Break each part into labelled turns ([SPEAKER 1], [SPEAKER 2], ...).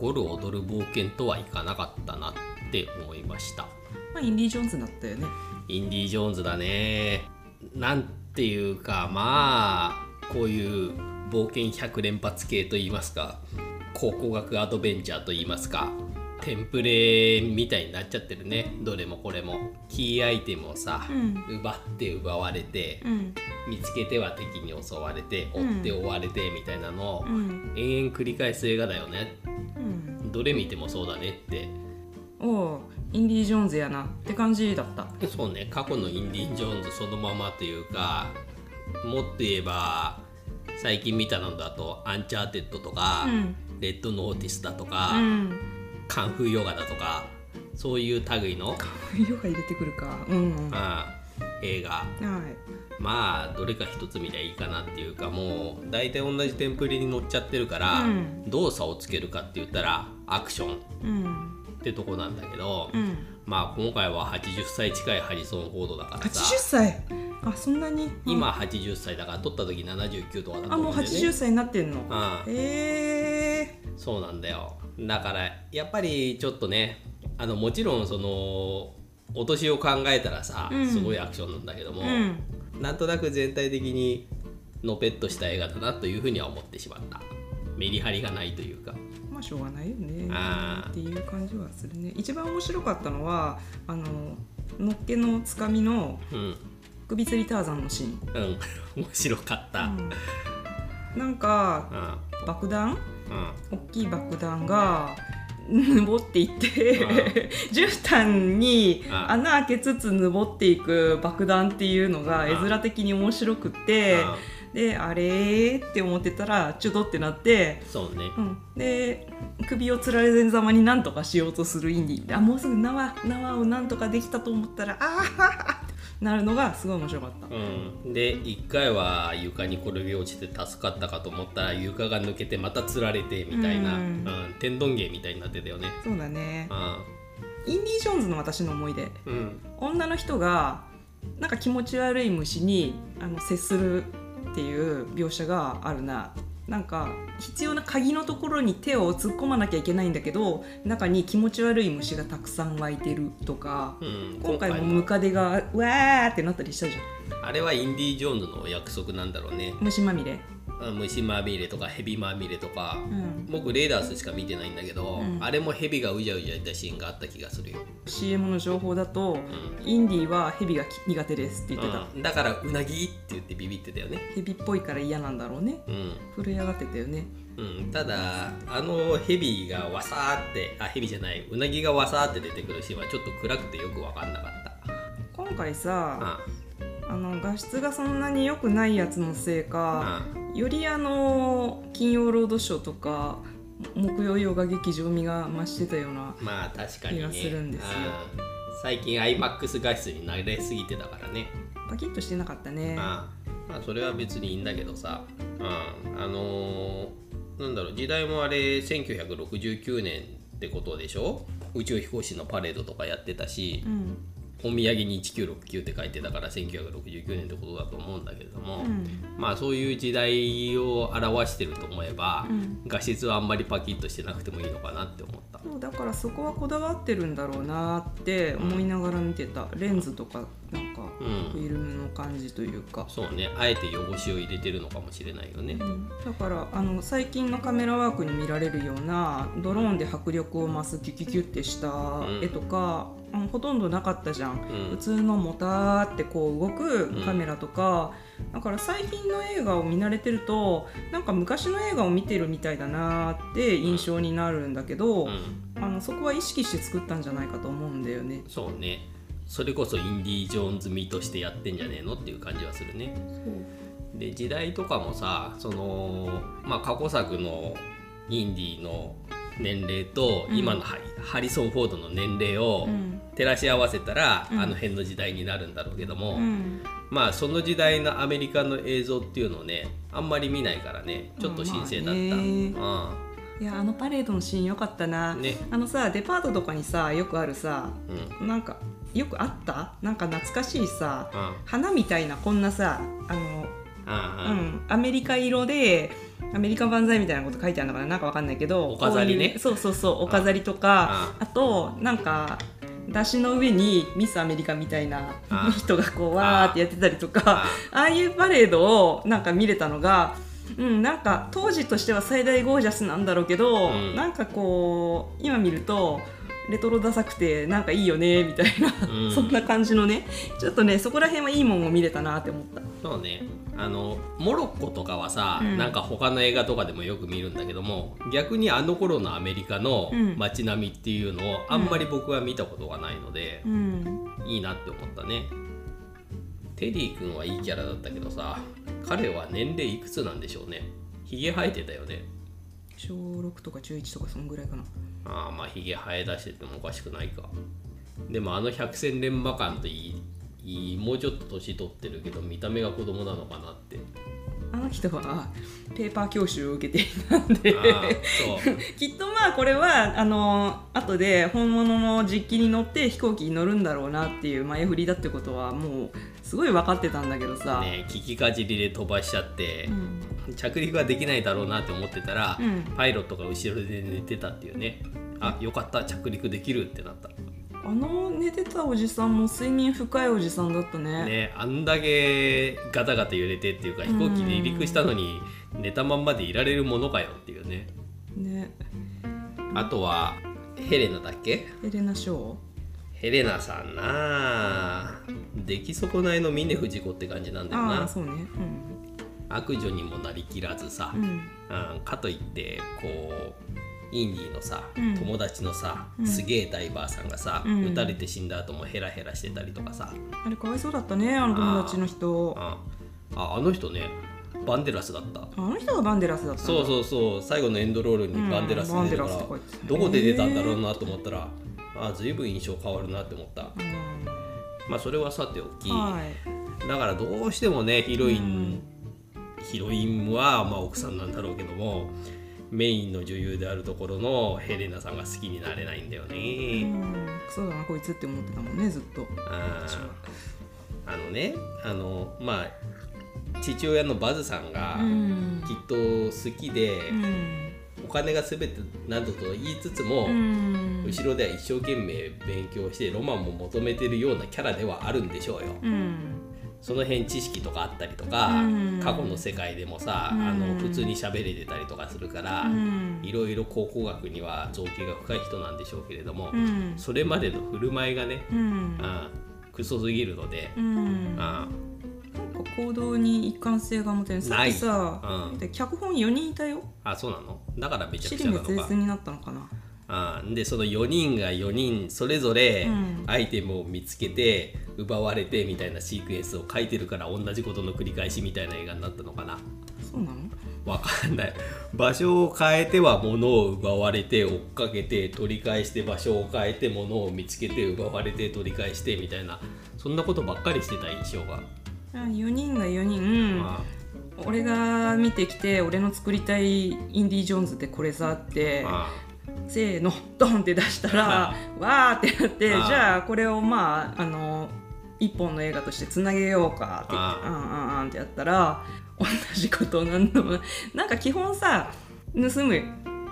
[SPEAKER 1] ゴル踊る冒険とはいかなかったなって思いました。
[SPEAKER 2] まあインディ・ジョーンズだったよね。
[SPEAKER 1] インディ・ジョーンズだね。なんていうかまあこういう冒険100連発系といいますか考古学アドベンチャーといいますかテンプレみたいになっちゃってるね。どれもこれも。キーアイテムをさ、
[SPEAKER 2] うん。
[SPEAKER 1] 奪って奪われて、
[SPEAKER 2] うん。
[SPEAKER 1] 見つけては敵に襲われて追って追われてみたいなのを
[SPEAKER 2] うん。
[SPEAKER 1] 延々繰り返す映画だよね。
[SPEAKER 2] うん。
[SPEAKER 1] どれ見てもそうだねって。
[SPEAKER 2] おうインディ・ジョーンズやなって感じだった。
[SPEAKER 1] そうね。過去のインディ・ジョーンズそのままというかもっと言えば最近見たのだとアンチャーテッドとか、
[SPEAKER 2] うん。
[SPEAKER 1] レッドノーティスだとか、
[SPEAKER 2] うん
[SPEAKER 1] カンフーヨガだとかそういう類の、
[SPEAKER 2] 色が入れてくるか。うんうん。は
[SPEAKER 1] あ映画。
[SPEAKER 2] い。
[SPEAKER 1] まあどれか一つ見りゃいいかなっていうかもう大体同じテンプレに乗っちゃってるから、
[SPEAKER 2] うん。
[SPEAKER 1] 動作をつけるかって言ったらアクション
[SPEAKER 2] うん。
[SPEAKER 1] ってとこなんだけど、
[SPEAKER 2] うん。
[SPEAKER 1] まあ今回は80歳近いハリソン・フォードだから
[SPEAKER 2] 80
[SPEAKER 1] さ
[SPEAKER 2] 歳？あそんなに？
[SPEAKER 1] 今80歳だから撮った時79とかだと
[SPEAKER 2] あもう
[SPEAKER 1] 思うんだよね
[SPEAKER 2] 80歳になってんの？
[SPEAKER 1] うん。
[SPEAKER 2] へえ
[SPEAKER 1] そうなんだよ。だからやっぱりちょっとねあのもちろんそのお年を考えたらさ、
[SPEAKER 2] うん。
[SPEAKER 1] すごいアクションなんだけども、
[SPEAKER 2] うん。
[SPEAKER 1] なんとなく全体的にのぺっとした映画だなというふうには思ってしまった。メリハリがないというか。
[SPEAKER 2] まあしょうがないよね。
[SPEAKER 1] あー
[SPEAKER 2] っていう感じはするね。一番面白かったのはあののっけのつかみの
[SPEAKER 1] うん
[SPEAKER 2] 首吊りターザンのシーン、
[SPEAKER 1] うん。面白かった。
[SPEAKER 2] うん。なんか
[SPEAKER 1] うん。
[SPEAKER 2] 爆弾？
[SPEAKER 1] うん。
[SPEAKER 2] 大きい爆弾が 登っていって絨毯に
[SPEAKER 1] あ
[SPEAKER 2] 穴開けつつ登っていく爆弾っていうのが絵面的に面白くってであれーって思ってたらチュドってなって、
[SPEAKER 1] そうね。
[SPEAKER 2] うん、で首をつられ前ざまになんとかしようとするインディあもうすぐ縄縄をなんとかできたと思ったらああなるのがすごい面白かった。
[SPEAKER 1] うん、で1回は床に転げ落ちて助かったかと思ったら床が抜けてまたつられてみたいな、
[SPEAKER 2] う
[SPEAKER 1] うん。ん天丼芸みたいになってたよね。
[SPEAKER 2] そうだね。
[SPEAKER 1] う
[SPEAKER 2] インディ・ジョーンズの私の思い出。
[SPEAKER 1] んうん。
[SPEAKER 2] 女の人がなんか気持ち悪い虫にあの接するっていう描写があるななんか必要な鍵のところに手を突っ込まなきゃいけないんだけど中に気持ち悪い虫がたくさん湧いてるとか
[SPEAKER 1] うん、
[SPEAKER 2] 今回もムカデがうわーってなったりしたじゃん。
[SPEAKER 1] あれはインディ・ジョーンズのお約束なんだろうね。
[SPEAKER 2] 虫まみれ。
[SPEAKER 1] あ虫まみれとかヘビまみれとか、
[SPEAKER 2] うん。
[SPEAKER 1] 僕レーダースしか見てないんだけど、
[SPEAKER 2] うん。
[SPEAKER 1] あれもヘビがうじゃうじゃいたシーンがあった気がするよ、
[SPEAKER 2] CM の情報だと
[SPEAKER 1] う
[SPEAKER 2] インディはヘビが苦手ですって言ってた、
[SPEAKER 1] ん、だからうなぎって言ってビビってたよね
[SPEAKER 2] ヘビっぽいから嫌なんだろうね
[SPEAKER 1] うん
[SPEAKER 2] 震え上がってたよね
[SPEAKER 1] うん、ただあのヘビがわさーってあヘビじゃないうなぎがわさーって出てくるシーンはちょっと暗くてよく分かんなかった
[SPEAKER 2] 今回さ
[SPEAKER 1] あ
[SPEAKER 2] あの画質がそんなに良くないやつのせいか
[SPEAKER 1] あ
[SPEAKER 2] よりあの金曜ロードショーとか木曜洋画劇場味が増してたような
[SPEAKER 1] まあ確かにね。
[SPEAKER 2] 気がするんですよ。
[SPEAKER 1] うん。最近 iMAX 画質に慣れすぎてたからね。
[SPEAKER 2] パキッとしてなかったね。
[SPEAKER 1] ああまあそれは別にいいんだけどさ、うん、あのーなんだろう時代もあれ1969年ってことでしょ？宇宙飛行士のパレードとかやってたし、
[SPEAKER 2] うん
[SPEAKER 1] お土産に1969って書いてたから1969年ってことだと思うんだけれども、
[SPEAKER 2] うん。
[SPEAKER 1] まあそういう時代を表してると思えば、
[SPEAKER 2] うん。
[SPEAKER 1] 画質はあんまりパキッとしてなくてもいいのかなって思った。
[SPEAKER 2] そうだからそこはこだわってるんだろうなって思いながら見てた。レンズとかなんか
[SPEAKER 1] うん
[SPEAKER 2] フィルムの感じというか、
[SPEAKER 1] そうね。あえて汚しを入れてるのかもしれないよね。
[SPEAKER 2] うん。だからあの最近のカメラワークに見られるようなドローンで迫力を増すキュキュキュってした絵とか、あのほとんどなかったじゃん、
[SPEAKER 1] うん。
[SPEAKER 2] 普通のもたーってこう動くカメラとか、だから最近の映画を見慣れてるとなんか昔の映画を見てるみたいだなーって印象になるんだけど、
[SPEAKER 1] うん。
[SPEAKER 2] あのそこは意識して作ったんじゃないかと思うんだよね。
[SPEAKER 1] そうねそれこそインディ・ジョーンズ味としてやってんじゃねえのっていう感じはするね。で時代とかもさその、まあ、過去作のインディの年齢と
[SPEAKER 2] うん。
[SPEAKER 1] 今のハリ,、ハリソン・フォードの年齢を
[SPEAKER 2] うん。
[SPEAKER 1] 照らし合わせたら、
[SPEAKER 2] うん。
[SPEAKER 1] あの辺の時代になるんだろうけども、
[SPEAKER 2] うん。
[SPEAKER 1] まあその時代のアメリカの映像っていうのをねあんまり見ないからねちょっと新鮮だった。
[SPEAKER 2] まいやあのパレードのシーンよかったな、
[SPEAKER 1] ね。
[SPEAKER 2] あのさデパートとかにさよくあるさ
[SPEAKER 1] うんうん。
[SPEAKER 2] なんかよくあった？なんか懐かしいさ
[SPEAKER 1] うん。
[SPEAKER 2] 花みたいなこんなさあの、う
[SPEAKER 1] あ
[SPEAKER 2] ん、アメリカ色でアメリカ万歳みたいなこと書いてあるのかな？なんかわかんないけど
[SPEAKER 1] お飾りね。
[SPEAKER 2] こういうそうそうそうお飾りとかあとなんか出汁の上にミスアメリカみたいな
[SPEAKER 1] あ
[SPEAKER 2] 人がこうわーってやってたりとか
[SPEAKER 1] あ
[SPEAKER 2] ああいうパレードをなんか見れたのが、うん、なんか当時としては最大ゴージャスなんだろうけど、
[SPEAKER 1] うん。
[SPEAKER 2] なんかこう今見るとレトロダサくてなんかいいよねみたいな、
[SPEAKER 1] うん。
[SPEAKER 2] そんな感じのね。ちょっとねそこら辺はいいもんを見れたなって思った。
[SPEAKER 1] そうね。あのモロッコとかはさ、
[SPEAKER 2] うん。
[SPEAKER 1] なんか他の映画とかでもよく見るんだけども逆にあの頃のアメリカの
[SPEAKER 2] うん。
[SPEAKER 1] 街並みっていうのをあんまり僕は見たことがないので
[SPEAKER 2] う、ん。
[SPEAKER 1] いいなって思ったね。テリー君はいいキャラだったけどさ彼は年齢いくつなんでしょうね。ひげ生えてたよね
[SPEAKER 2] 小6とか中1とかそんぐらいかな。
[SPEAKER 1] ああまあひげ生え出しててもおかしくないか。でもあの百戦錬磨感といいいいもうちょっと年取ってるけど見た目が子供なのかなって。
[SPEAKER 2] あの人はペーパー教習を受けていたんで きっとまあこれはあの後で本物の実機に乗って飛行機に乗るんだろうなっていう前振りだってことはもうすごい分かってたんだけどさ、
[SPEAKER 1] ね聞きかじりで飛ばしちゃって。
[SPEAKER 2] う、ん
[SPEAKER 1] 着陸はできないだろうなって思ってたら、
[SPEAKER 2] うん。
[SPEAKER 1] パイロットが後ろで寝てたっていうね。あよかった。着陸できるってなった。
[SPEAKER 2] あの寝てたおじさんも睡眠深いおじさんだったね。
[SPEAKER 1] ねあんだけガタガタ揺れてっていうか飛行機で離陸したのに寝たまんまでいられるものかよっていうね。
[SPEAKER 2] ね。
[SPEAKER 1] あとはヘレナだっけ？
[SPEAKER 2] エレナ・ショー？
[SPEAKER 1] ヘレナさんなあ。出来損ないの峰不二子って感じなんだよな。
[SPEAKER 2] ああそうね
[SPEAKER 1] 悪女にもなりきらずさ、
[SPEAKER 2] うん、うん
[SPEAKER 1] うんかといってこうインディーのさ、
[SPEAKER 2] うん。
[SPEAKER 1] 友達のさ、
[SPEAKER 2] うん。
[SPEAKER 1] すげえダイバーさんがさ、
[SPEAKER 2] うん。
[SPEAKER 1] 撃たれて死んだ後もヘラヘラしてたりとかさ、
[SPEAKER 2] あれかわいそうだったねあの友達の人。
[SPEAKER 1] あああの人ねバンデラスだった。
[SPEAKER 2] あの人がバンデラスだった
[SPEAKER 1] そうそうそう最後のエンドロールにバンデラス出てるから、どこで出たんだろうなと思ったら、あ随分印象変わるなって思った。
[SPEAKER 2] うん。
[SPEAKER 1] まあそれはさておき、
[SPEAKER 2] はい。
[SPEAKER 1] だからどうしてもねヒロイン、
[SPEAKER 2] うん
[SPEAKER 1] ヒロインはまあ奥さんなんだろうけどもメインの女優であるところのヘレナさんが好きになれないんだよ
[SPEAKER 2] う
[SPEAKER 1] ね。
[SPEAKER 2] んそうだなこいつって思ってたもんねずっと。
[SPEAKER 1] ああのねあのまあ父親のバズさんが
[SPEAKER 2] うん。
[SPEAKER 1] きっと好きで、
[SPEAKER 2] うん。
[SPEAKER 1] お金が全てなどと言いつつも、
[SPEAKER 2] うん。
[SPEAKER 1] 後ろでは一生懸命勉強してロマンも求めてるようなキャラではあるんでしょうよ。
[SPEAKER 2] うん
[SPEAKER 1] その辺知識とかあったりとか、
[SPEAKER 2] うん。
[SPEAKER 1] 過去の世界でもさ、
[SPEAKER 2] うん。
[SPEAKER 1] あの普通に喋れてたりとかするから、
[SPEAKER 2] うん。
[SPEAKER 1] いろいろ考古学には造形が深い人なんでしょうけれども、
[SPEAKER 2] うん。
[SPEAKER 1] それまでの振る舞いがね、
[SPEAKER 2] うん。
[SPEAKER 1] あクソすぎるので、
[SPEAKER 2] うん。
[SPEAKER 1] あ。
[SPEAKER 2] なんか行動に一貫性が持てる。さっきさ、
[SPEAKER 1] うん。
[SPEAKER 2] で脚本4人いたよ。
[SPEAKER 1] あそうなの？だからめちゃく
[SPEAKER 2] 尻
[SPEAKER 1] ちゃなのか。
[SPEAKER 2] 滅裂。になったのかな
[SPEAKER 1] あでその4人が4人それぞれ
[SPEAKER 2] うん。
[SPEAKER 1] アイテムを見つけて奪われてみたいなシークエンスを書いてるから同じことの繰り返しみたいな映画になったのかな。
[SPEAKER 2] そうなの？
[SPEAKER 1] わかんない。場所を変えては物を奪われて追っかけて取り返して場所を変えて物を見つけて奪われて取り返してみたいなそんなことばっかりしてた印象が、
[SPEAKER 2] あ4人が4人、
[SPEAKER 1] ま
[SPEAKER 2] 俺が見てきて俺の作りたいインディ・ジョーンズってこれさってせーのドンって出したらわーってなって
[SPEAKER 1] ああ
[SPEAKER 2] じゃあこれをまああの一本の映画としてつなげようかって
[SPEAKER 1] あ
[SPEAKER 2] うんってやったら同じことを何度もなんか基本さ盗むよ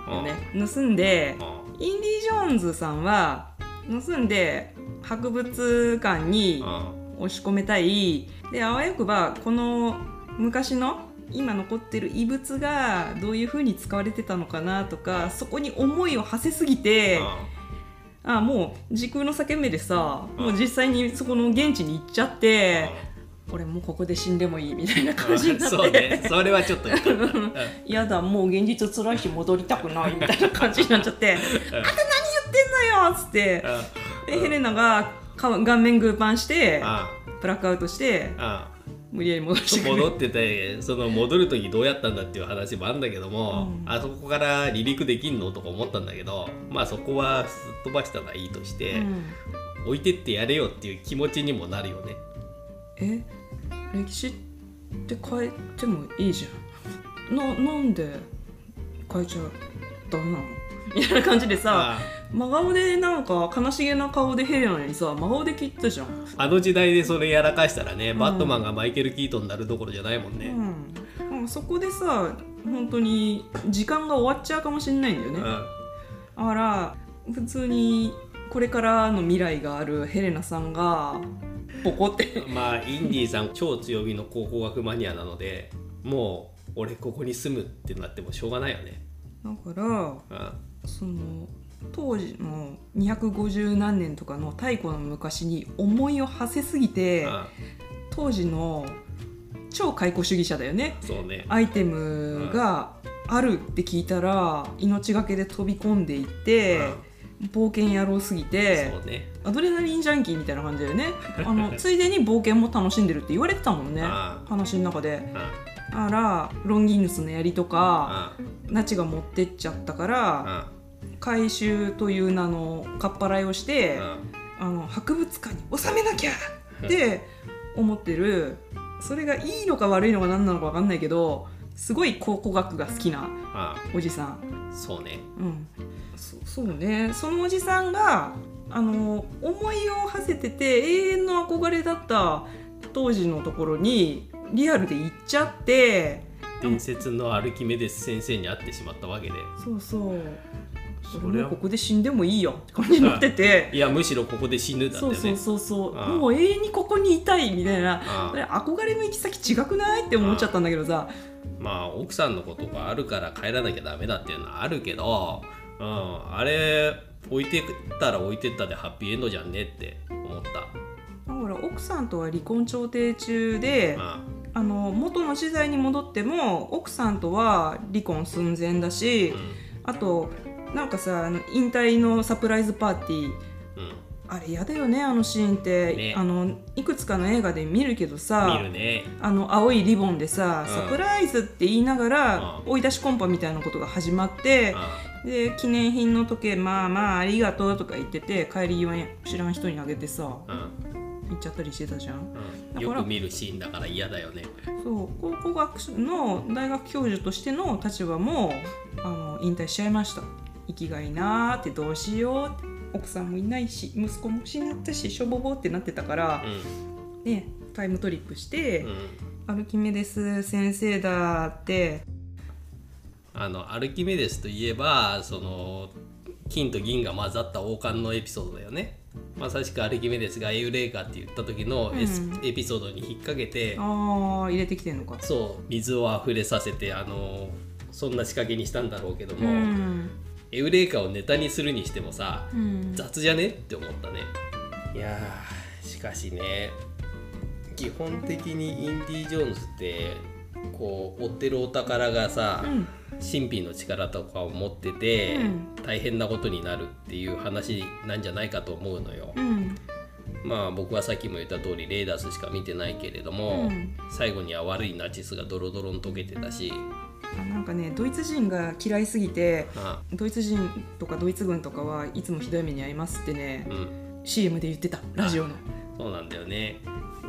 [SPEAKER 1] あ
[SPEAKER 2] ね盗んで
[SPEAKER 1] あ
[SPEAKER 2] インディ・ジョーンズさんは盗んで博物館に
[SPEAKER 1] あ
[SPEAKER 2] 押し込めたい。であわよくばこの昔の今残ってる遺物がどういう風に使われてたのかなとかそこに思いを馳せすぎて
[SPEAKER 1] あ
[SPEAKER 2] あもう時空の裂け目でさ
[SPEAKER 1] うん。
[SPEAKER 2] もう実際にそこの現地に行っちゃって俺もうここで死んでもいいみたいな感じになっ
[SPEAKER 1] そう
[SPEAKER 2] て
[SPEAKER 1] ね。それはちょっと。よかったうん
[SPEAKER 2] やだもう現実辛いし戻りたくないみたいな感じになっちゃって「あん。た何言ってんのよ!」っつって。でヘレナが顔顔面グーパンして
[SPEAKER 1] あ
[SPEAKER 2] ブラックアウトして
[SPEAKER 1] あ
[SPEAKER 2] 無理やり戻して
[SPEAKER 1] 戻っててその戻る時どうやったんだっていう話もあるんだけども、
[SPEAKER 2] うん。
[SPEAKER 1] あそこから離陸できんのとか思ったんだけどまあそこはすっ飛ばしたらいいとして、
[SPEAKER 2] うん。
[SPEAKER 1] 置いてってやれよっていう気持ちにもなるよね。
[SPEAKER 2] え？歴史って変えてもいいじゃん。ななんで変えちゃダメなの？みたいな感じでさ
[SPEAKER 1] あ
[SPEAKER 2] 真顔でなんか悲しげな顔でヘレナにさ真顔で切ったじゃん、
[SPEAKER 1] あの時代でそれやらかしたらね、
[SPEAKER 2] ん。
[SPEAKER 1] バットマンがマイケル・キートンになるどころじゃないもんね、
[SPEAKER 2] うん、もそこでさ本当に時間が終わっちゃうかもしれないんだよね、だから普通にこれからの未来があるヘレナさんがポコって。
[SPEAKER 1] うん、まあインディーさん超強火の考古学マニアなのでもう俺ここに住むってなってもしょうがないよね、
[SPEAKER 2] だから
[SPEAKER 1] うん、
[SPEAKER 2] その当時の250何年とかの太古の昔に思いを馳せすぎて
[SPEAKER 1] うん。
[SPEAKER 2] 当時の超解雇主義者だよね。
[SPEAKER 1] そうね。
[SPEAKER 2] アイテムがあるって聞いたら命がけで飛び込んでいって冒険野郎すぎて
[SPEAKER 1] ね。
[SPEAKER 2] アドレナリンジャンキーみたいな感じだよね。あのついでに冒険も楽しんでるって言われてたもんね。話の中で。
[SPEAKER 1] うん。
[SPEAKER 2] あらロンギヌスの槍とか
[SPEAKER 1] うん。
[SPEAKER 2] ナチが持ってっちゃったから
[SPEAKER 1] うん
[SPEAKER 2] 回収という名のかっぱらいをして
[SPEAKER 1] うん。
[SPEAKER 2] あの博物館に収めなきゃって思ってる。それがいいのか悪いのか何なのか分かんないけどすごい考古学が好きな
[SPEAKER 1] あ
[SPEAKER 2] おじさん。
[SPEAKER 1] そうね。
[SPEAKER 2] うん。そそうね。そのおじさんがあの思いを馳せてて永遠の憧れだった当時のところにリアルで行っちゃって。
[SPEAKER 1] 伝説のアルキメデス先生に会ってしまったわけで。
[SPEAKER 2] そうそう俺もうここで死んでもいいよ。って感じになってて。
[SPEAKER 1] いやむしろここで死ぬだってね。
[SPEAKER 2] そうそうそうそう。
[SPEAKER 1] ああ。
[SPEAKER 2] もう永遠にここにいたいみたいな。憧れの行き先違くない？って思っちゃったんだけどさ。
[SPEAKER 1] まあ奥さんのことがあるから帰らなきゃダメだっていうのはあるけど、うん、あれ置いてったら置いてったでハッピーエンドじゃんねって思った。
[SPEAKER 2] だから奥さんとは離婚調停中で
[SPEAKER 1] ま
[SPEAKER 2] あ。の元の資材に戻っても奥さんとは離婚寸前だし
[SPEAKER 1] あ、
[SPEAKER 2] あとなんかさあの引退のサプライズパーティー。
[SPEAKER 1] うん。うん
[SPEAKER 2] あれ嫌だよねあのシーンって、
[SPEAKER 1] ね。
[SPEAKER 2] あのいくつかの映画で見るけどさ
[SPEAKER 1] ね。
[SPEAKER 2] あの青いリボンでさ、
[SPEAKER 1] うん。
[SPEAKER 2] サプライズって言いながら、
[SPEAKER 1] うん。
[SPEAKER 2] 追い出しコンパみたいなことが始まって、
[SPEAKER 1] あ
[SPEAKER 2] で記念品の時計まあまあありがとうとか言ってて帰り際に知らん人にあげてさ
[SPEAKER 1] うん。
[SPEAKER 2] 行っちゃったりしてたじゃん。
[SPEAKER 1] うん、よく見るシーンだから嫌だよね。
[SPEAKER 2] そう考古学の大学教授としての立場もあの引退しちゃいました生きがいなーってどうしよう奥さんもいないし息子も失ったししょぼぼってなってたから、ねタイムトリップして、
[SPEAKER 1] うん。うん
[SPEAKER 2] アルキメデス先生だって。
[SPEAKER 1] あのアルキメデスといえばその金と銀が混ざった王冠のエピソードだよね。まさしくアルキメデスがエウレーカって言った時のエエピソードに引っ掛けて
[SPEAKER 2] ああ入れてきてんのか。
[SPEAKER 1] そう水を溢れさせてあのそんな仕掛けにしたんだろうけど
[SPEAKER 2] う
[SPEAKER 1] も、
[SPEAKER 2] ん、
[SPEAKER 1] エウレーカをネタにするにしてもさ
[SPEAKER 2] うん、
[SPEAKER 1] 雑じゃね？って思ったね。いやーしかしね基本的にインディ・ジョーンズってこう追ってるお宝がさ、
[SPEAKER 2] うん。
[SPEAKER 1] 神秘の力とかを持ってて、
[SPEAKER 2] うん。
[SPEAKER 1] 大変なことになるっていう話なんじゃないかと思うのよ。
[SPEAKER 2] うん。
[SPEAKER 1] まあ僕はさっきも言った通りレーダースしか見てないけれども、
[SPEAKER 2] うん。
[SPEAKER 1] 最後には悪いナチスがドロドロに溶けてたし、
[SPEAKER 2] あなんかねドイツ人が嫌いすぎて
[SPEAKER 1] あ
[SPEAKER 2] ドイツ人とかドイツ軍とかはいつもひどい目に遭いますってね
[SPEAKER 1] うん、
[SPEAKER 2] CM で言ってたラジオの。
[SPEAKER 1] そうなんだよね。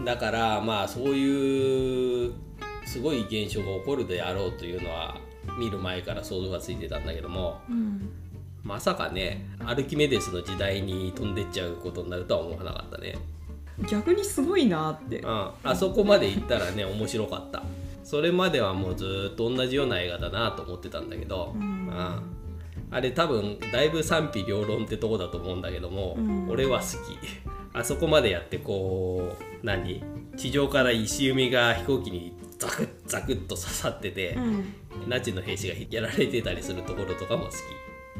[SPEAKER 1] だからまあそういうすごい現象が起こるであろうというのは見る前から想像がついてたんだけども
[SPEAKER 2] うん。
[SPEAKER 1] まさかねアルキメデスの時代に飛んでっちゃうことになるとは思わなかったね、
[SPEAKER 2] 逆にすごいなって。
[SPEAKER 1] うん、あそこまで行ったらね面白かったそれまではもうずっと同じような映画だなと思ってたんだけど、
[SPEAKER 2] うん。
[SPEAKER 1] あれ多分だいぶ賛否両論ってとこだと思うんだけども、
[SPEAKER 2] うん。
[SPEAKER 1] 俺は好き。あそこまでやってこう何？地上から石弓が飛行機にザクッザクッと刺さってて
[SPEAKER 2] う、ん。
[SPEAKER 1] ナチの兵士がやられてたりするところとかも好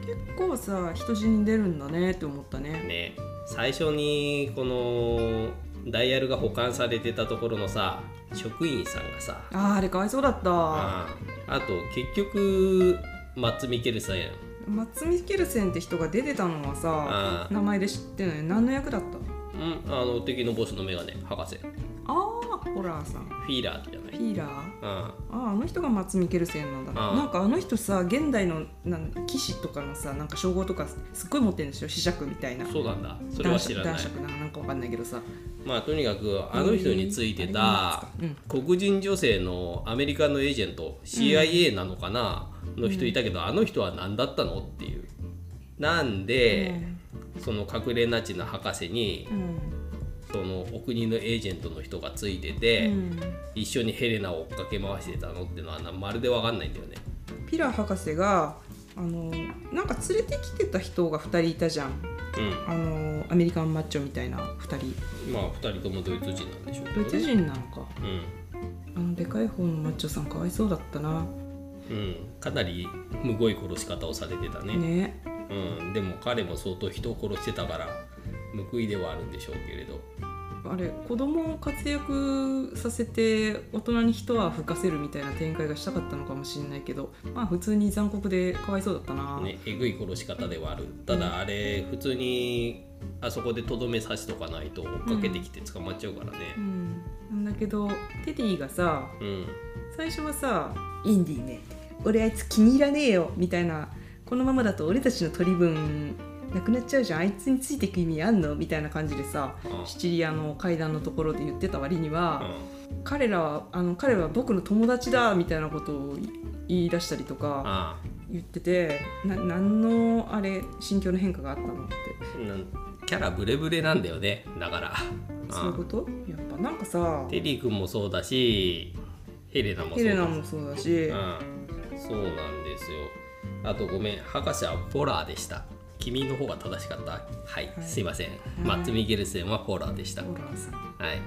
[SPEAKER 2] 結構さ人死に出るんだねって思った
[SPEAKER 1] き
[SPEAKER 2] ね。
[SPEAKER 1] ね。最初にこのダイヤルが保管されてたところのさ職員さんがさ。
[SPEAKER 2] あーあれかわいそうだった。
[SPEAKER 1] ああと結局マッツ・ミケルさんやん。
[SPEAKER 2] マッツ・ミケルセンって人が出てたのはさ名前で知ってるのに何の役だった？
[SPEAKER 1] うん、あの敵のボスのメガネ博士。フ
[SPEAKER 2] ああホラーさん。
[SPEAKER 1] ィーラーじゃない
[SPEAKER 2] ヒーラー？
[SPEAKER 1] うん。
[SPEAKER 2] あああの人がマッツ・ミケルセンなんだ。なんかあの人さ現代のなん騎士とかのさなんか称号とかすっごい持ってるんですよ磁石みたいな。
[SPEAKER 1] そうなんだ。それは知らない。
[SPEAKER 2] 男爵男爵ななんかわかんないけどさ
[SPEAKER 1] まあとにかくあの人についてた
[SPEAKER 2] うん
[SPEAKER 1] 黒人女性のアメリカのエージェント CIA なのかな、の人いたけど、あの人は何だったのっていう。なんで、その隠れナチの博士に
[SPEAKER 2] うん。
[SPEAKER 1] そのお国のエージェントの人がついてて、
[SPEAKER 2] うん。
[SPEAKER 1] 一緒にヘレナを追っかけ回してたのっていうのはなまるで分かんないんだよね。
[SPEAKER 2] ピラー博士があのなんか連れてきてた人が2人いたじゃん。
[SPEAKER 1] う
[SPEAKER 2] あのアメリカンマッチョみたいな2人。
[SPEAKER 1] んまあ2人ともドイツ人なんでしょうけどね。
[SPEAKER 2] ドイツ人なのか。
[SPEAKER 1] うん。
[SPEAKER 2] あのでかい方のマッチョさんかわいそうだったな。
[SPEAKER 1] うん、かなりむごい殺し方をされてたね。
[SPEAKER 2] ね。
[SPEAKER 1] うん、でも彼も相当人を殺してたから報いではあるんでしょうけれど
[SPEAKER 2] あれ子供を活躍させて大人に一泡吹かせるみたいな展開がしたかったのかもしれないけどまあ普通に残酷でかわいそうだったな、
[SPEAKER 1] ねえぐい殺し方ではある。ただあれ普通にあそこでとどめ刺しとかないと追っかけてきて捕まっちゃうから
[SPEAKER 2] う
[SPEAKER 1] ね
[SPEAKER 2] ん、なんだけどテディがさ
[SPEAKER 1] うん。
[SPEAKER 2] 最初はさ「インディーね。俺あいつ気に入らねえよ」みたいな「このままだと俺たちの取り分なくなっちゃうじゃんあいつについていく意味あんの?」みたいな感じでさ
[SPEAKER 1] あ
[SPEAKER 2] シチリアの階段のところで言ってた割に
[SPEAKER 1] う
[SPEAKER 2] は、
[SPEAKER 1] ん。
[SPEAKER 2] 彼らはあの彼は僕の友達だみたいなことを言い出したりとか
[SPEAKER 1] あ
[SPEAKER 2] 言っててな何のあれ心境の変化があったのって。
[SPEAKER 1] キャラブレブレなんだよねだから。
[SPEAKER 2] そういうこと？やっぱなんかさ
[SPEAKER 1] テリー君もそうだしヘレナもそうだし。
[SPEAKER 2] ヘレナもそうだし、
[SPEAKER 1] うん、そうなんですよ。あとごめん博士はポラーでした君の方が正しかった？はい、
[SPEAKER 2] はい。
[SPEAKER 1] すいません、マッツ・ミゲルセンはポラーでした、
[SPEAKER 2] ホラーさん。
[SPEAKER 1] はい。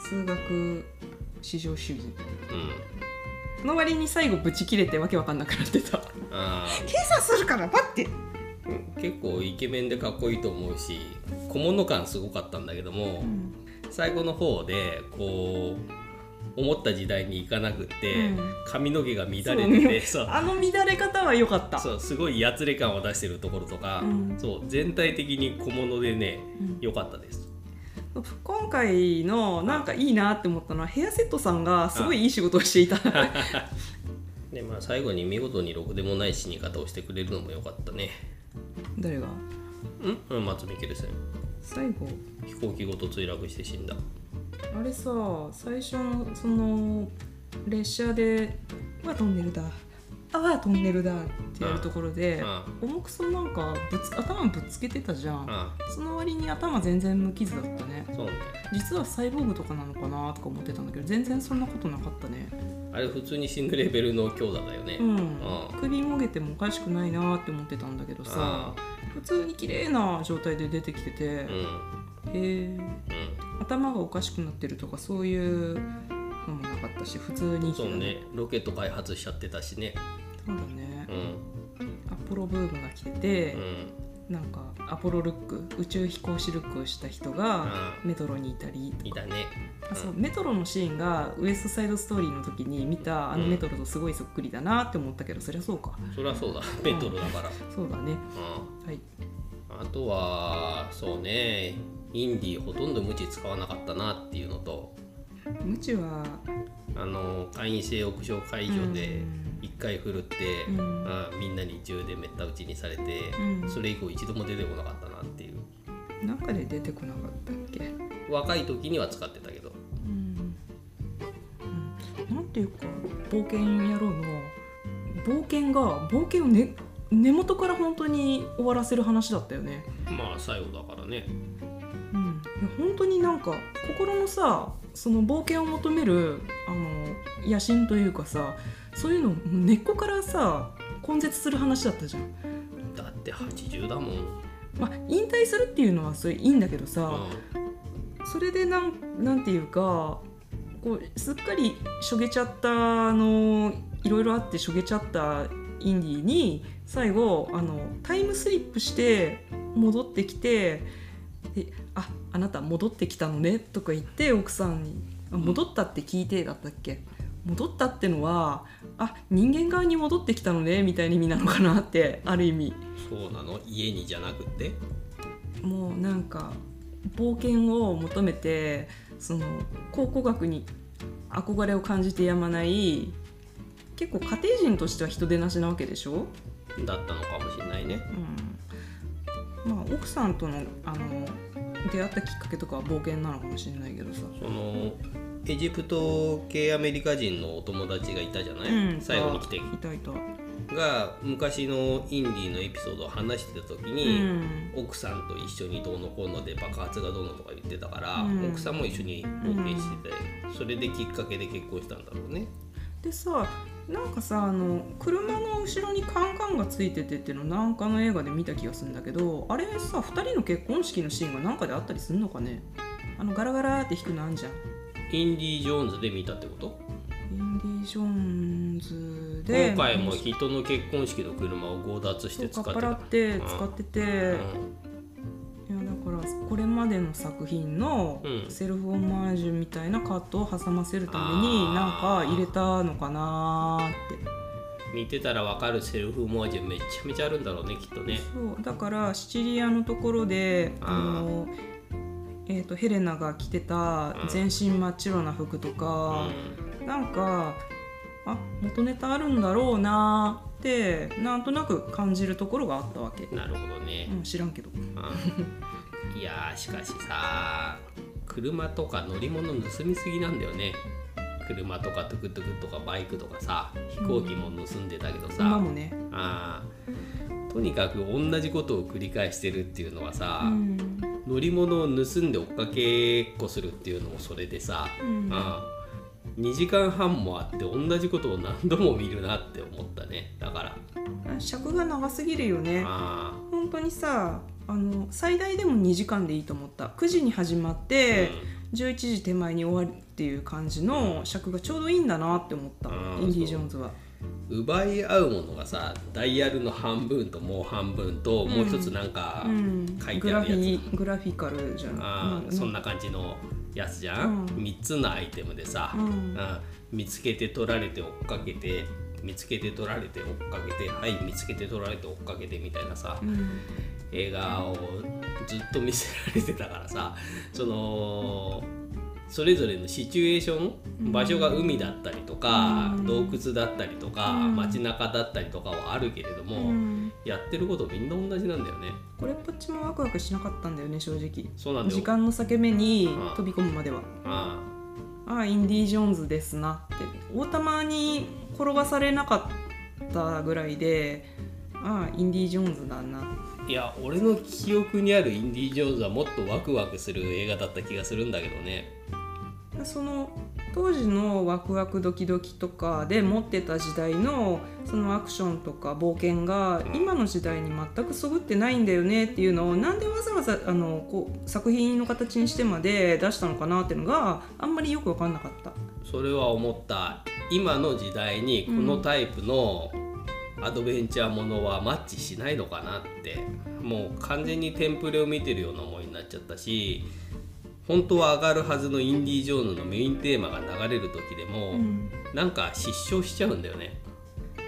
[SPEAKER 2] 数学至上主義。
[SPEAKER 1] うん。
[SPEAKER 2] その割に最後ブチ切れてわけわかんなくなってた。
[SPEAKER 1] あ
[SPEAKER 2] 計算するから待って。
[SPEAKER 1] ーうん。結構イケメンでかっこいいと思うし小物感すごかったんだけども、最後の方でこう思った時代に行かなくって、
[SPEAKER 2] うん。
[SPEAKER 1] 髪の毛が乱れててそう
[SPEAKER 2] あの乱れ方は良かった。
[SPEAKER 1] そうすごいやつれ感を出してるところとか、
[SPEAKER 2] うん。
[SPEAKER 1] そう全体的に小物でね
[SPEAKER 2] うん。
[SPEAKER 1] 良かったです。
[SPEAKER 2] 今回のなんかいいなって思ったのはヘアセットさんがすごいいい仕事をしていた。
[SPEAKER 1] でまあ最後に見事にろくでもない死に方をしてくれるのも良かったね。
[SPEAKER 2] 誰が？
[SPEAKER 1] うん？うん松見ケルセン
[SPEAKER 2] 最後。
[SPEAKER 1] 飛行機ごと墜落して死んだ
[SPEAKER 2] あれさ最初のその列車で「うわトンネルだあわトンネルだ」ってやるところで
[SPEAKER 1] うん。
[SPEAKER 2] 重くそなんかぶつ頭ぶつけてたじゃん。
[SPEAKER 1] あ
[SPEAKER 2] その割に頭全然無傷だったね。
[SPEAKER 1] そうね。
[SPEAKER 2] 実はサイボーグとかなのかなとか思ってたんだけど全然そんなことなかったね。
[SPEAKER 1] あれ普通に死ぬレベルの強打だよね、
[SPEAKER 2] うん。
[SPEAKER 1] あ
[SPEAKER 2] 首もげてもおかしくないなって思ってたんだけどさ普通に綺麗な状態で出てきてて、
[SPEAKER 1] うん。
[SPEAKER 2] へえ頭がおかしくなってるとかそういうのもなかったし普通に
[SPEAKER 1] うんそうね。ロケット開発しちゃってたしね。
[SPEAKER 2] そうだね。
[SPEAKER 1] うん。
[SPEAKER 2] アポロブームが来てて
[SPEAKER 1] う、ん。
[SPEAKER 2] なんかアポロルック宇宙飛行士ルックをした人が
[SPEAKER 1] う
[SPEAKER 2] メトロにいたり
[SPEAKER 1] いたね。
[SPEAKER 2] あそうメトロのシーンがウエストサイドストーリーの時に見たあのメトロとすごいそっくりだなって思ったけど、そりゃそうか。
[SPEAKER 1] そりゃそうだ。ペトロだから、
[SPEAKER 2] そうだね。
[SPEAKER 1] うん。
[SPEAKER 2] はい。
[SPEAKER 1] あとはそうねインディーほとんど無知使わなかったなっていうのと
[SPEAKER 2] 無知は
[SPEAKER 1] あの会員制屋上会場で一回振るって、
[SPEAKER 2] うん。
[SPEAKER 1] あみんなに銃でめった打ちにされて、
[SPEAKER 2] うん。
[SPEAKER 1] それ以降一度も出てこなかったなっていう。
[SPEAKER 2] なんかで出てこなかったっけ？
[SPEAKER 1] 若い時には使ってたけど。
[SPEAKER 2] うん、うん、なんていうか冒険野郎の冒険が冒険を、ね、根元から本当に終わらせる話だったよね。
[SPEAKER 1] まあ最後だからね
[SPEAKER 2] 本当になんか心のさその冒険を求めるあの野心というかさそういうの根っこからさ根絶する話だったじゃん。
[SPEAKER 1] だって80だもん、
[SPEAKER 2] まあ、引退するっていうのはそれいいんだけどさ、
[SPEAKER 1] う
[SPEAKER 2] それでなんなんていうかこうすっかりしょげちゃったあのいろいろあってしょげちゃったインディに最後あのタイムスリップして戻ってきて「でああなた戻ってきたのね」とか言って奥さんに「あ戻ったって聞いて」だったっけ戻ったってのはあ人間側に戻ってきたのねみたいな意味なのかなってある意味。
[SPEAKER 1] ん、そうなの？家にじゃなくて？
[SPEAKER 2] もうなんか冒険を求めてその考古学に憧れを感じてやまない結構家庭人としては人出なしなわけでしょ、
[SPEAKER 1] だったのかもしれないね。
[SPEAKER 2] うん、まあ奥さんとのあの出会ったきっかけとかは冒険なのかもしれないけどさ、
[SPEAKER 1] そのエジプト系アメリカ人のお友達がいたじゃない、
[SPEAKER 2] うん、
[SPEAKER 1] 最後に来て。
[SPEAKER 2] いたいた、
[SPEAKER 1] が昔のインディーのエピソードを話してた時
[SPEAKER 2] う
[SPEAKER 1] に、
[SPEAKER 2] ん。
[SPEAKER 1] 奥さんと一緒にどうのこうので爆発がどうのとか言ってたから、
[SPEAKER 2] うん。
[SPEAKER 1] 奥さんも一緒に冒険してて、それできっかけで結婚したんだろうね。
[SPEAKER 2] でさなんかさあの車の後ろにカンカンがついててっていうのなんかの映画で見た気がするんだけどあれさ2人の結婚式のシーンがなんかであったりするのかね？あのガラガラって弾くのあんじゃん。
[SPEAKER 1] インディ・ージョーンズで見たってこと？
[SPEAKER 2] インディ・ジョーンズで
[SPEAKER 1] 今回も人の結婚式の車を強奪して使ってた。
[SPEAKER 2] 使ってて、
[SPEAKER 1] うん
[SPEAKER 2] これまでの作品の
[SPEAKER 1] うん。
[SPEAKER 2] セルフオマージュみたいなカットを挟ませるためになんか入れたのかなーって。
[SPEAKER 1] 見てたら分かるセルフモアジュめちゃめちゃあるんだろうねきっとね。
[SPEAKER 2] そう。だからシチリアのところであの、えー、とヘレナが着てた全身真っ白な服とか、なんかあ元ネタあるんだろうなーってなんとなく感じるところがあったわけ、
[SPEAKER 1] うん、なるほどね、
[SPEAKER 2] うん、知らんけど。
[SPEAKER 1] うんいやーしかしさ車とか乗り物盗みすぎなんだよね。車とかトゥクトゥクとかバイクとかさ飛行機も盗んでたけどさ、
[SPEAKER 2] 馬もね、
[SPEAKER 1] あー。とにかく同じことを繰り返してるっていうのはさ、
[SPEAKER 2] うん。
[SPEAKER 1] 乗り物を盗んで追っかけっこするっていうのもそれでさ、
[SPEAKER 2] うん。
[SPEAKER 1] あ2時間半もあって同じことを何度も見るなって思ったね。だから。
[SPEAKER 2] 尺が長すぎるよね。
[SPEAKER 1] あ
[SPEAKER 2] 本当にさあの最大でも2時間でいいと思った。9時に始まって、11時手前に終わるっていう感じの尺がちょうどいいんだなって思った、
[SPEAKER 1] うん
[SPEAKER 2] インディ・ジョーンズは。
[SPEAKER 1] 奪い合うものがさダイヤルの半分ともう半分と、もう一つなんか
[SPEAKER 2] うん。
[SPEAKER 1] 書いてあるやつ、
[SPEAKER 2] ィグラフィカルじゃ
[SPEAKER 1] あ
[SPEAKER 2] ん
[SPEAKER 1] ーそんな感じのやつじゃん、
[SPEAKER 2] うん。
[SPEAKER 1] 3つのアイテムでさ、
[SPEAKER 2] うん。
[SPEAKER 1] うん。見つけて取られて追っかけて見つけて取られて追っかけてはい見つけて取られて追っかけてみたいなさ、
[SPEAKER 2] うん
[SPEAKER 1] 映画をずっと見せられてたからさそのそれぞれのシチュエーション場所が海だったりとか、
[SPEAKER 2] うん。
[SPEAKER 1] 洞窟だったりとか、
[SPEAKER 2] うん。
[SPEAKER 1] 街中だったりとかはあるけれども、
[SPEAKER 2] うん。
[SPEAKER 1] やってることみんな同じなんだよね。
[SPEAKER 2] これっぽっちもワクワクしなかったんだよね正直。
[SPEAKER 1] そうなんだよ。
[SPEAKER 2] 時間の裂け目に
[SPEAKER 1] うん。
[SPEAKER 2] 飛び込むまでは。
[SPEAKER 1] あ
[SPEAKER 2] ああインディ・ジョーンズですなって。大玉に転がされなかったぐらいでああインディ・ジョーンズだな
[SPEAKER 1] あいや俺の記憶にあるインディ・ジョーンズはもっとワクワクする映画だった気がするんだけどね。
[SPEAKER 2] その当時のワクワクドキドキとかで持ってた時代のそのアクションとか冒険が今の時代に全くそぐってないんだよねっていうのをなんでわざわざあのこう作品の形にしてまで出したのかなっていうのがあんまりよく分かんなかった。
[SPEAKER 1] それは思った。今の時代にこのタイプのアドベンチャーものはマッチしないのかなってもう完全にテンプレを見てるような思いになっちゃったし本当は上がるはずのインディ・ジョーンズのメインテーマが流れる時でも、
[SPEAKER 2] うん
[SPEAKER 1] なんか失笑しちゃうんだよね。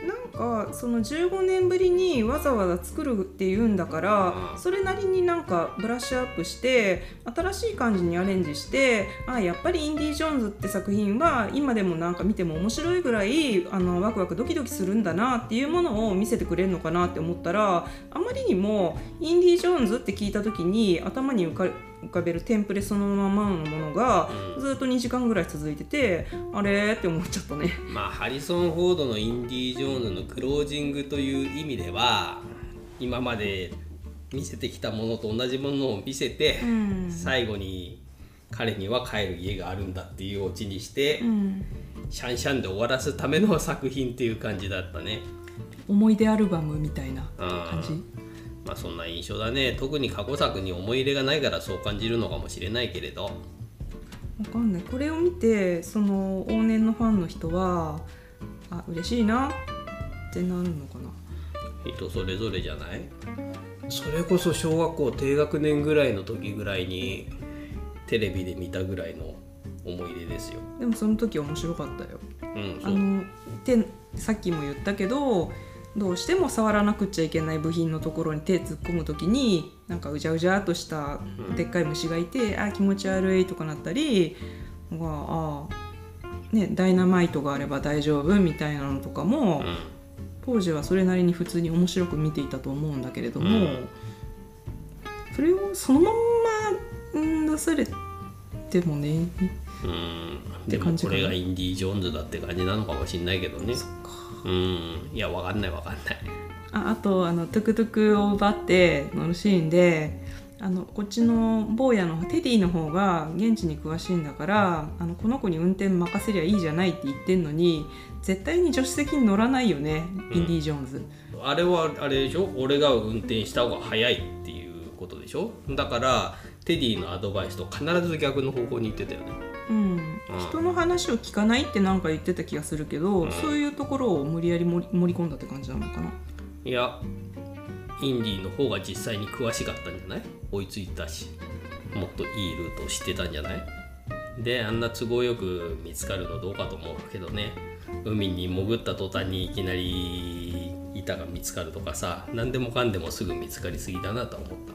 [SPEAKER 2] なんかその15年ぶりにわざわざ作るっていうんだから、
[SPEAKER 1] うん。
[SPEAKER 2] それなりになんかブラッシュアップして新しい感じにアレンジしてあやっぱりインディ・ジョーンズって作品は今でもなんか見ても面白いぐらいあのワクワクドキドキするんだなっていうものを見せてくれるのかなって思ったらあまりにもインディ・ジョーンズって聞いた時に頭に浮か浮かべるテンプレそのままのものが
[SPEAKER 1] うん。
[SPEAKER 2] ずっと2時間ぐらい続いててあれって思っちゃったね。
[SPEAKER 1] まあハリソン・フォードのインディ・ジョーンズのクロージングという意味では今まで見せてきたものと同じものを見せて、
[SPEAKER 2] うん。
[SPEAKER 1] 最後に彼には帰る家があるんだっていうオチにして、
[SPEAKER 2] うん。
[SPEAKER 1] シャンシャンで終わらすための作品っていう感じだったね。
[SPEAKER 2] 思い出アルバムみたいな感じ？
[SPEAKER 1] まあそんな印象だね。特に過去作に思い入れがないからそう感じるのかもしれないけれど。
[SPEAKER 2] わかんない。これを見てその往年のファンの人はあ嬉しいなってなるのかな。
[SPEAKER 1] 人それぞれじゃない？それこそ小学校低学年ぐらいの時ぐらいにテレビで見たぐらいの思い出ですよ。
[SPEAKER 2] でもその時面白かったよ。
[SPEAKER 1] うん、
[SPEAKER 2] あの手さっきも言ったけどどうしても触らなくっちゃいけない部品のところに手突っ込む時になんかうじゃうじゃっとしたでっかい虫がいて、あ気持ち悪いとかなったりがあねダイナマイトがあれば大丈夫みたいなのとかも、
[SPEAKER 1] うん。
[SPEAKER 2] 当時はそれなりに普通に面白く見ていたと思うんだけれども、
[SPEAKER 1] うん。
[SPEAKER 2] それをそのまんまうん出されてもね
[SPEAKER 1] うん。
[SPEAKER 2] て
[SPEAKER 1] でもこれがインディ・ージョーンズだって感じなのかもしんないけどねうん。いやわかんないわかんない。
[SPEAKER 2] ああとあのトゥクトゥクを奪って乗るシーンであのこっちの坊やのテディの方が現地に詳しいんだからあのこの子に運転任せりゃいいじゃないって言ってんのに絶対に助手席に乗らないよね、インディ・ジョーンズ。
[SPEAKER 1] あれはあれでしょ？俺が運転した方が早いっていうことでしょ？だからテディのアドバイスと必ず逆の方向に行ってたよね。
[SPEAKER 2] うん、人の話を聞かないってなんか言ってた気がするけど、そういうところを無理やり盛り込んだって感じなのかな。
[SPEAKER 1] いやインディの方が実際に詳しかったんじゃない？追いついたしもっといいルートを知ってたんじゃない？であんな都合よく見つかるのどうかと思うけどね。海に潜った途端にいきなり板が見つかるとかさ何でもかんでもすぐ見つかりすぎだなとは思った。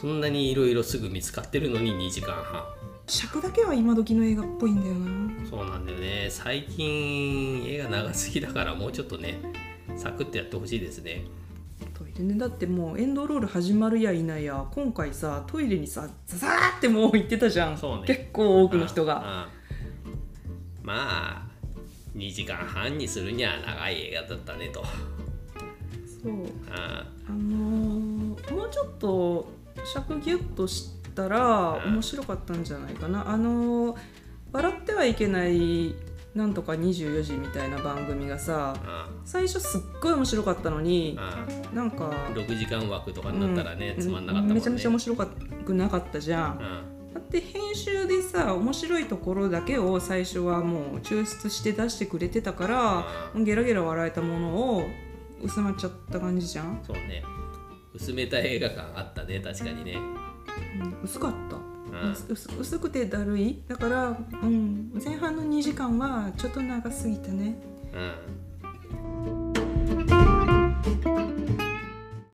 [SPEAKER 1] そんなにいろいろすぐ見つかってるのに2時間半
[SPEAKER 2] 尺だけは今時の映画っぽいんだよな。
[SPEAKER 1] そうなんだよね。最近映画長すぎだからもうちょっとねサクッとやってほしいですね。
[SPEAKER 2] トイレねだってもうエンドロール始まるやいないや今回さトイレにさザザーってもう行ってたじゃん、
[SPEAKER 1] そうね。
[SPEAKER 2] 結構多くの人が。
[SPEAKER 1] うんまあ2時間半にするには長い映画だったねと。
[SPEAKER 2] そう。
[SPEAKER 1] うん。
[SPEAKER 2] あのーもうちょっと尺ギュッとしたら
[SPEAKER 1] うん。
[SPEAKER 2] 面白かったんじゃないかな。あのー笑ってはいけないなんとか24時みたいな番組がさ最初すっごい面白かったのに
[SPEAKER 1] うん。
[SPEAKER 2] なんか
[SPEAKER 1] 6時間枠とかになったらね、
[SPEAKER 2] うん。
[SPEAKER 1] つまんなかったね。
[SPEAKER 2] めちゃめちゃ面白くなかったじゃん。
[SPEAKER 1] うん。
[SPEAKER 2] だって編集でさ面白いところだけを最初はもう抽出して出してくれてたからゲラゲラ笑えたものを薄まっちゃった感じじゃん、
[SPEAKER 1] そうね。薄めた映画感あったね確かにね。
[SPEAKER 2] うん薄かった、
[SPEAKER 1] うん。
[SPEAKER 2] 薄薄くてだるい。だから、うん、前半の2時間はちょっと長すぎたね。
[SPEAKER 1] うん